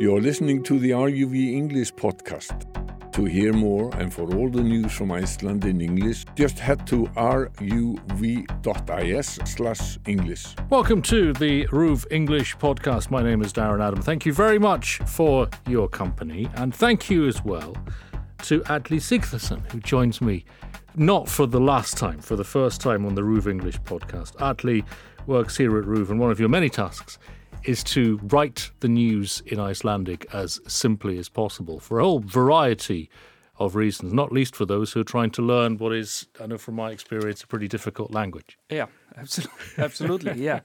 You're listening to the RUV English podcast. To hear more and for all the news from Iceland in English, just head to ruv.is English. Welcome to the RUV English podcast. My name is Darren Adam. Thank you very much for your company, and thank you as well to Atli Sigþórsson, who joins me not for the last time, for the first time on the RUV English podcast. Atli works here at RUV, and one of your many tasks is to write the news in Icelandic as simply as possible for a whole variety of reasons, not least for those who are trying to learn what is, I know from my experience, a pretty difficult language. Yeah, absolutely. absolutely yeah.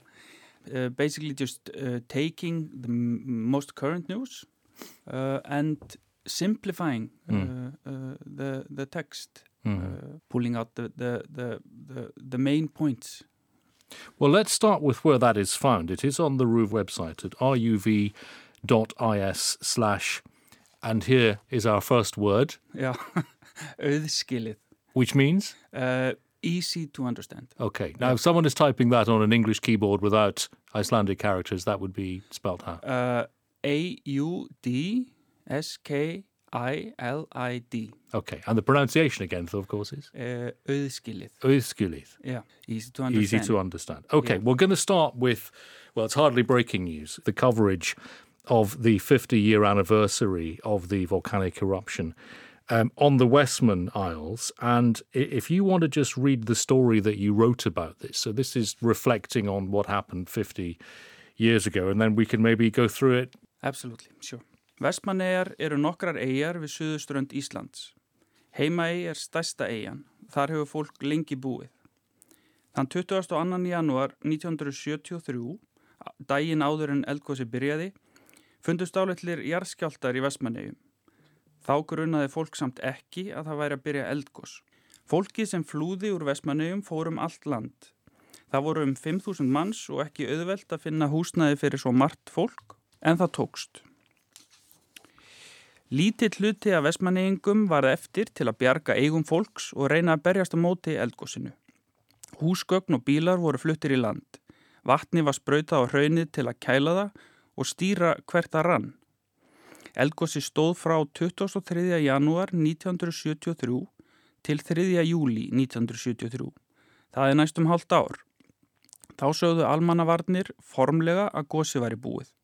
Uh, basically, just uh, taking the most current news uh, and simplifying mm. the the text, mm. pulling out the, the the, the the main points. Well, let's start with where that is found. It is on the RUV website at ruv.is slash, and here is our first word. Yeah, Which means? Uh, easy to understand. Okay. Now, yeah. if someone is typing that on an English keyboard without Icelandic characters, that would be spelled how? Uh, A-U-D-S-K I-L-I-D. Okay, and the pronunciation again, though, of course, is? Uh. Yeah, easy to understand. Easy to understand. Okay, yeah. we're going to start with, well, it's hardly breaking news, the coverage of the 50 year anniversary of the volcanic eruption um, on the Westman Isles. And if you want to just read the story that you wrote about this, so this is reflecting on what happened 50 years ago, and then we can maybe go through it. Absolutely, sure. Vestmannegar eru nokkrar eigjar við suðuströnd Íslands. Heimaei er stærsta eigjan. Þar hefur fólk lengi búið. Þann 22. januar 1973, daginn áður en eldgósi byrjaði, fundust áleitlir jarðskjáltar í Vestmannegjum. Þá grunnaði fólk samt ekki að það væri að byrja eldgós. Fólki sem flúði úr Vestmannegjum fórum allt land. Það voru um 5.000 manns og ekki auðvelt að finna húsnaði fyrir svo margt fólk, en það tókst. Lítill hluti af vestmanningum var eftir til að bjarga eigum fólks og reyna að berjast á móti eldgósinu. Húsgögn og bílar voru fluttir í land. Vatni var spröytað á hraunið til að kæla það og stýra hvert að rann. Eldgósi stóð frá 23. janúar 1973 til 3. júli 1973. Það er næstum hálft ár. Þá sögðu almannavarnir formlega að gósi væri búið.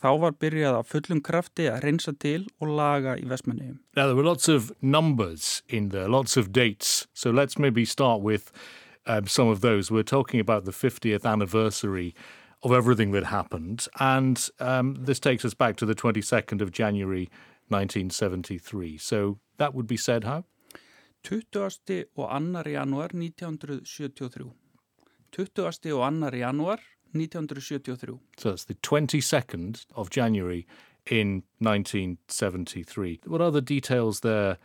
Þá var byrjað að fullum krafti að reynsa til og laga í Vestmannegjum. Now there were lots of numbers in there, lots of dates. So let's maybe start with um, some of those. We're talking about the 50th anniversary of everything that happened. And um, this takes us back to the 22nd of January 1973. So that would be said how? 20. og 2. januar 1973. 20. og 2. januar 1973. So that's the 22nd of January in 1973. What other details there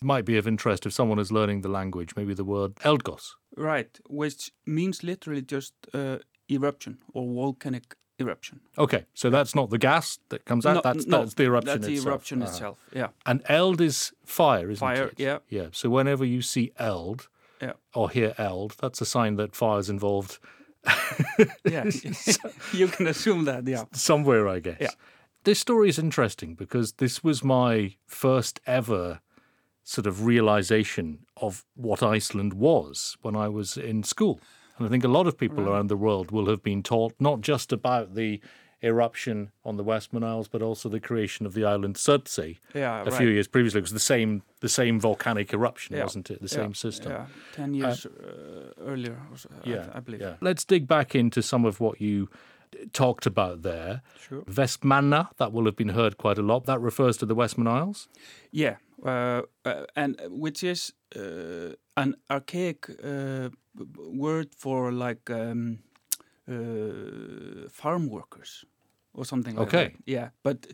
might be of interest if someone is learning the language? Maybe the word eldgos. Right, which means literally just uh, eruption or volcanic eruption. Okay, so that's not the gas that comes out. No, that's, no, that's the eruption that's itself. the eruption ah. itself. Yeah. And eld is fire, isn't fire, it? Fire. Yeah. Yeah. So whenever you see eld, yeah. or hear eld, that's a sign that fire is involved yeah, you can assume that, yeah. Somewhere, I guess. Yeah. This story is interesting because this was my first ever sort of realization of what Iceland was when I was in school. And I think a lot of people right. around the world will have been taught not just about the eruption on the Westman Isles, but also the creation of the island Surtsey yeah, a right. few years previously. It was the same the same volcanic eruption, yeah. wasn't it? The yeah. same system. Yeah, ten years uh, uh, earlier, yeah, I, I, believe. Yeah. Let's dig back into some of what you talked about there. Sure. Vestmanna, that will have been heard quite a lot. That refers to the Westman Isles. Yeah, uh, uh and which is uh, an archaic uh, word for like. Um, farm workers or something like okay. that. Yeah, but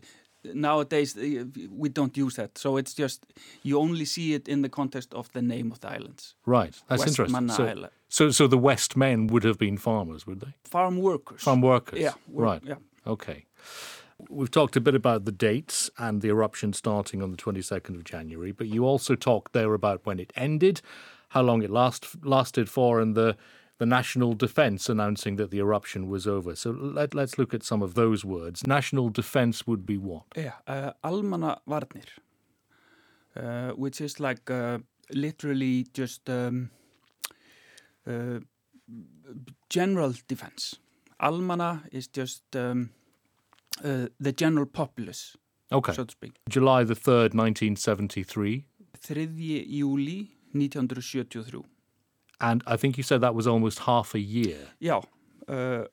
nowadays eh, we don't use that. So it's just you only see it in the context of the name of the islands. Right, that's West interesting. So, Island. so, so the West men would have been farmers, would they? Farm workers. Farm workers. Yeah. right. Yeah. Okay. We've talked a bit about the dates and the eruption starting on the 22nd of January, but you also talked there about when it ended, how long it last lasted for, and the the national defense announcing that the eruption was over. So let, let's look at some of those words. National defense would be what? Yeah, uh, almannavarnir, uh, which is like uh, literally just um, uh, general defense. Almanna is just um, uh, the general populace, Okay. so to speak. July the 3rd, 1973. 3. júli 1973. And I think you said that was almost half a year. Já, uh, uh,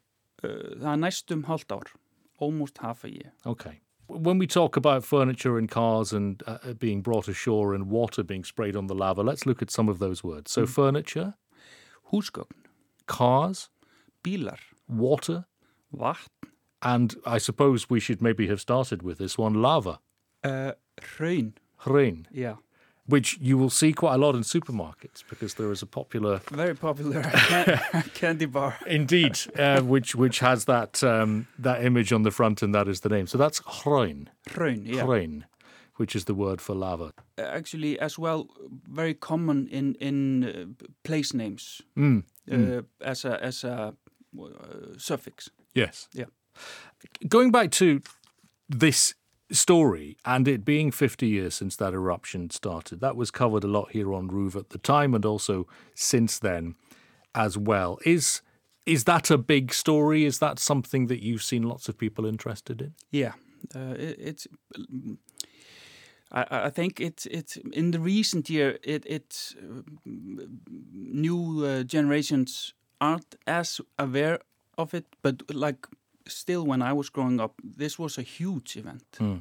það er næstum halvt ár, almost half a year. Okay. When we talk about furniture and cars and uh, being brought ashore and water being sprayed on the lava, let's look at some of those words. So, furniture, Húsgögn, cars, bílar, water, vatn, and I suppose we should maybe have started with this one lava, uh, hraun, já, which you will see quite a lot in supermarkets because there is a popular, very popular candy bar. indeed, uh, which which has that um, that image on the front and that is the name. So that's hrein, Hraun, yeah. hrein, which is the word for lava. Actually, as well, very common in in uh, place names Mm. uh, as a as a uh, suffix. Yes. Yeah. Going back to this story and it being 50 years since that eruption started, that was covered a lot here on RUV at the time and also since then as well. Is is that a big story? Is that something that you've seen lots of people interested in? Yeah, uh, it, it's. I, I think it's it's in the recent year it it's uh, new uh, generations aren't as aware of it, but like still when I was growing up, this was a huge event, uh,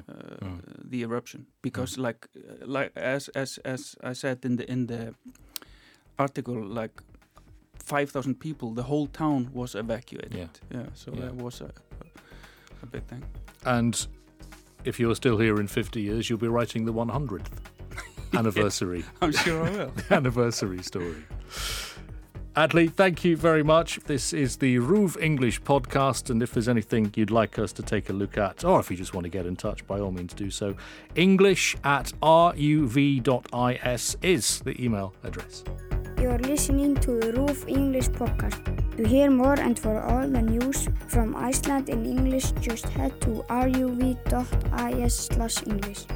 the eruption, because like uh, like as as as I said in the in the article, like five thousand people, the whole town was evacuated. Yeah. yeah so Yeah. that was a a big thing. And if you're still here in 50 years, you'll be writing the 100th anniversary I'm sure I will. anniversary story. Atli, thank you very much. This is the RUV English podcast, and if there's anything you'd like us to take a look at, or if you just want to get in touch, by all means do so. English at ruv.is is the email address. You are listening to the RUV English podcast. To hear more and for all the news from Iceland in English, just head to ruv.is/english.